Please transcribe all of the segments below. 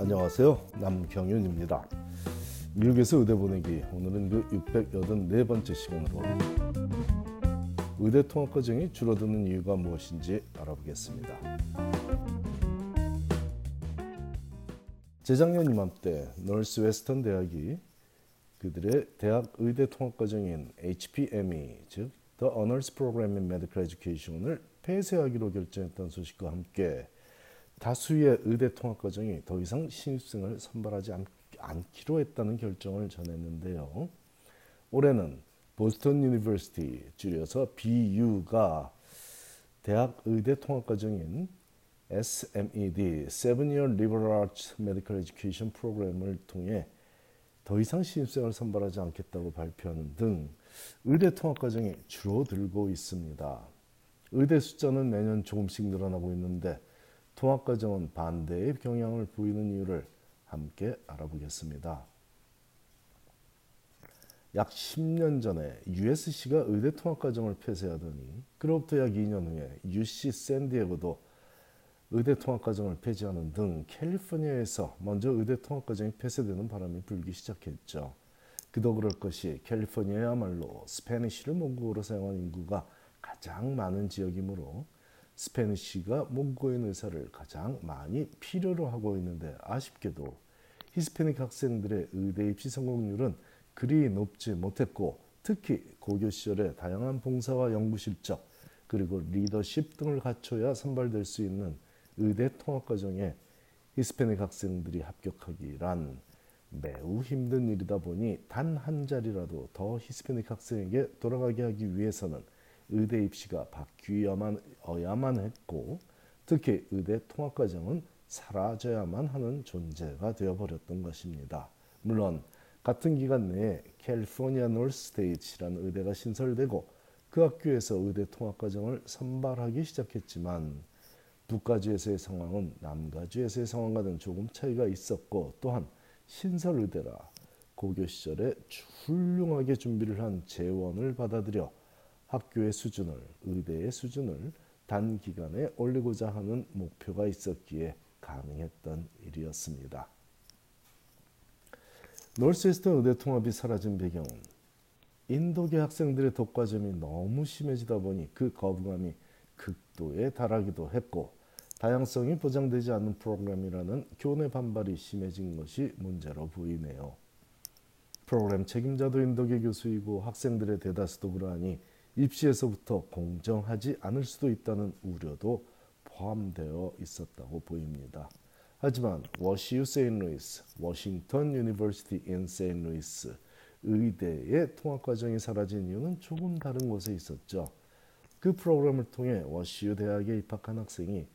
안녕하세요. 남경윤입니다. 미국에서 의대 보내기 오늘은 그 684번째 시간으로 의대 통합 과정이 줄어드는 이유가 무엇인지 알아보겠습니다. 재작년 이맘때 널스 웨스턴 대학이 그들의 대학 의대 통합 과정인 HPME 즉 The Honors Medical Education을 폐쇄하기로 결정했던 소식과 함께 다수의 의대 통합 과정이 더 이상 신입생을 선발하지 않, 기로 했다는 결정을 전했는데요. 올해는 Boston University 줄여서 BU가 대학 의대 통합 과정인 SMED Seven Year Liberal Arts Medical Education 프로그램을 통해 더 이상 신입생을 선발하지 않겠다고 발표하는 등 의대 통합 과정이 줄어들고 있습니다. 의대 숫자는 매년 조금씩 늘어나고 있는데 통합 과정은 반대의 경향을 보이는 이유를 함께 알아보겠습니다. 약 10년 전에 USC가 의대 통합 과정을 폐쇄하더니 그로부터 약 2년 후에 UC 샌디에고도 의대 통합 과정을 폐지하는 등 캘리포니아에서 먼저 의대 통합 과정이 폐쇄되는 바람이 불기 시작했죠. 그도 그럴 것이 캘리포니아야말로 스페니쉬를 모국어로 사용하는 인구가 가장 많은 지역이므로 Spanish가 모국어인 의사를 가장 많이 필요로 하고 있는데 아쉽게도 히스패닉 학생들의 의대 입시 성공률은 그리 높지 못했고 특히 고교 시절에 다양한 봉사와 연구 실적 그리고 리더십 등을 갖춰야 선발될 수 있는 의대 통합 과정에 히스패닉 학생들이 합격하기란 매우 힘든 일이다 보니 단 한 자리라도 더 히스패닉 학생에게 돌아가게 하기 위해서는 의대 입시가 바뀌어야만 어야만 했고 특히 의대 통합 과정은 사라져야만 하는 존재가 되어버렸던 것입니다. 물론 같은 기간 내에 캘리포니아 노스테이츠라는 의대가 신설되고 그 학교에서 의대 통합 과정을 선발하기 시작했지만 북가주에서의 상황은 남가주에서의 상황과는 조금 차이가 있었고 또한 신설 의대라 고교 시절에 훌륭하게 준비를 한 재원을 받아들여 학교의 수준을 의대의 수준을 단기간에 올리고자 하는 목표가 있었기에 가능했던 일이었습니다. 노스웨스턴 의대 통합이 사라진 배경은 인도계 학생들의 독과점이 너무 심해지다 보니 그 거부감이 극도에 달하기도 했고 다양성이 보장되지 않는 프로그램이라는 교내 반발이 심해진 것이 문제로 보이네요. 프로그램 책임자도 인도계 교수이고 학생들의 대다수도 그러하니 입시에서부터 공정하지 않을 수도 있다는 우려도 포함되어 있었다고 보입니다. 하지만 WashU St. Louis, Washington University in St. Louis 의대의 통합 과정이 사라진 이유는 조금 다른 곳에 있었죠. 그 프로그램을 통해 WashU 대학에 입학한 학생이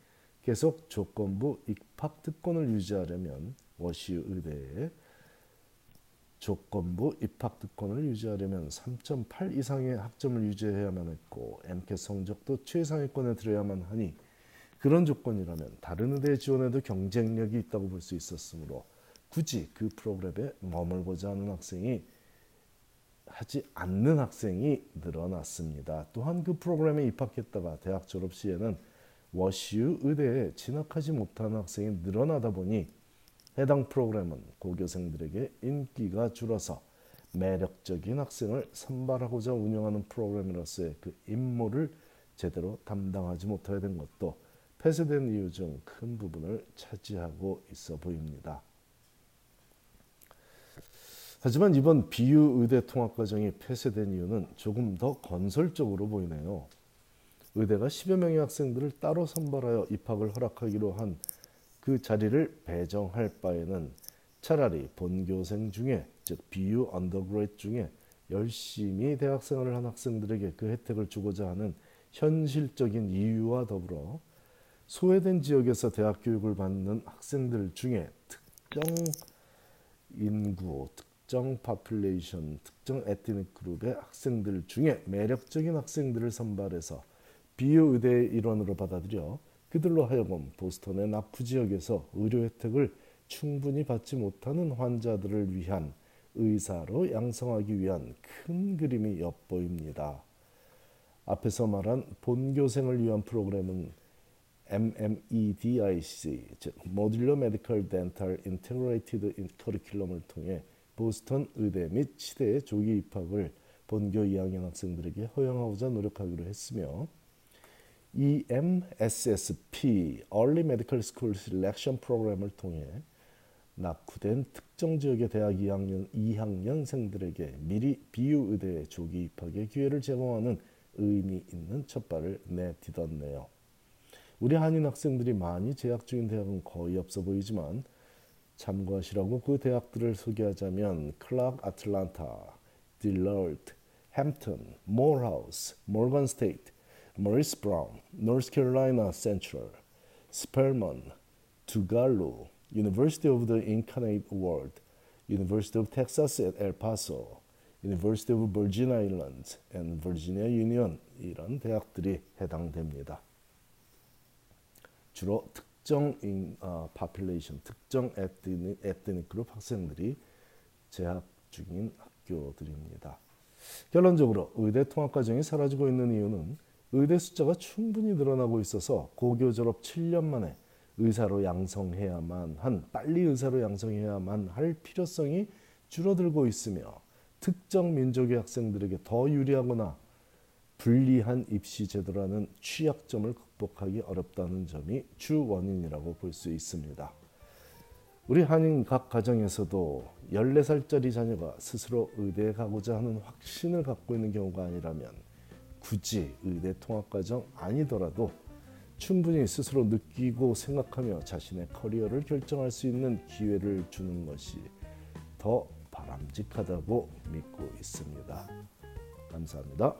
계속 조건부 입학 특권을 유지하려면 WashU 의대에 조건부 입학 특권을 유지하려면 3.8 이상의 학점을 유지해야만 했고 MCAT 성적도 최상위권에 들어야만 하니 그런 조건이라면 다른 의대 지원에도 경쟁력이 있다고 볼 수 있었으므로 굳이 그 프로그램에 머물고자 하는 학생이 하지 않는 학생이 늘어났습니다. 또한 그 프로그램에 입학했다가 대학 졸업 시에는 워시유 의대에 진학하지 못하는 학생이 늘어나다 보니 해당 프로그램은 고교생들에게 인기가 줄어서 매력적인 학생을 선발하고자 운영하는 프로그램으로서의 그 임무를 제대로 담당하지 못하게 된 것도 폐쇄된 이유 중 큰 부분을 차지하고 있어 보입니다. 하지만 이번 비유 의대 통합 과정이 폐쇄된 이유는 조금 더 건설적으로 보이네요. 의대가 10여 명의 학생들을 따로 선발하여 입학을 허락하기로 한 그 자리를 배정할 바에는 차라리 본교생 중에 즉 BU undergrad 중에 열심히 대학생활을 한 학생들에게 그 혜택을 주고자 하는 현실적인 이유와 더불어 소외된 지역에서 대학 교육을 받는 학생들 중에 특정 인구, 특정 population, 특정 ethnic group의 학생들 중에 매력적인 학생들을 선발해서 비의대의 일원으로 받아들여 그들로 하여금 보스턴의 나프 지역에서 의료 혜택을 충분히 받지 못하는 환자들을 위한 의사로 양성하기 위한 큰 그림이 엿보입니다. 앞에서 말한 본교생을 위한 프로그램은 MMEDIC, 즉 Modular Medical Dental Integrated Curriculum을 통해 보스턴 의대 및 치대의 조기 입학을 본교 2학년 학생들에게 허용하고자 노력하기로 했으며 EMSSP Early Medical School Selection 프로그램을 통해 낙후된 특정 지역의 대학 2학년 2학년생들에게 미리 비유 의대에 조기 입학의 기회를 제공하는 의미 있는 첫발을 내딛었네요. 우리 한인 학생들이 많이 재학 중인 대학은 거의 없어 보이지만 참고하시라고 그 대학들을 소개하자면 클락 아틀란타, 딜러트, 햄튼, 모어하우스, 모건 스테이트, 머리스 브라운, 노스캐롤라이나 센트럴, 스펠먼, 두갈루, University of the Incarnate Word, University of Texas at El Paso, University of Virgin Islands, and Virginia Union 이런 대학들이 해당됩니다. 주로 특정 인, 어, population, 특정 에트닉, 에트닉 그룹 학생들이 재학 중인 학교들입니다. 결론적으로 의대 통합 과정이 사라지고 있는 이유는 의대 숫자가 충분히 늘어나고 있어서 고교 졸업 7년 만에 의사로 양성해야만 한 빨리 의사로 양성해야만 할 필요성이 줄어들고 있으며 특정 민족의 학생들에게 더 유리하거나 불리한 입시 제도라는 취약점을 극복하기 어렵다는 점이 주 원인이라고 볼 수 있습니다. 우리 한인 각 가정에서도 14살짜리 자녀가 스스로 의대에 가고자 하는 확신을 갖고 있는 경우가 아니라면 굳이 의대 통합 과정 아니더라도 충분히 스스로 느끼고 생각하며 자신의 커리어를 결정할 수 있는 기회를 주는 것이 더 바람직하다고 믿고 있습니다. 감사합니다.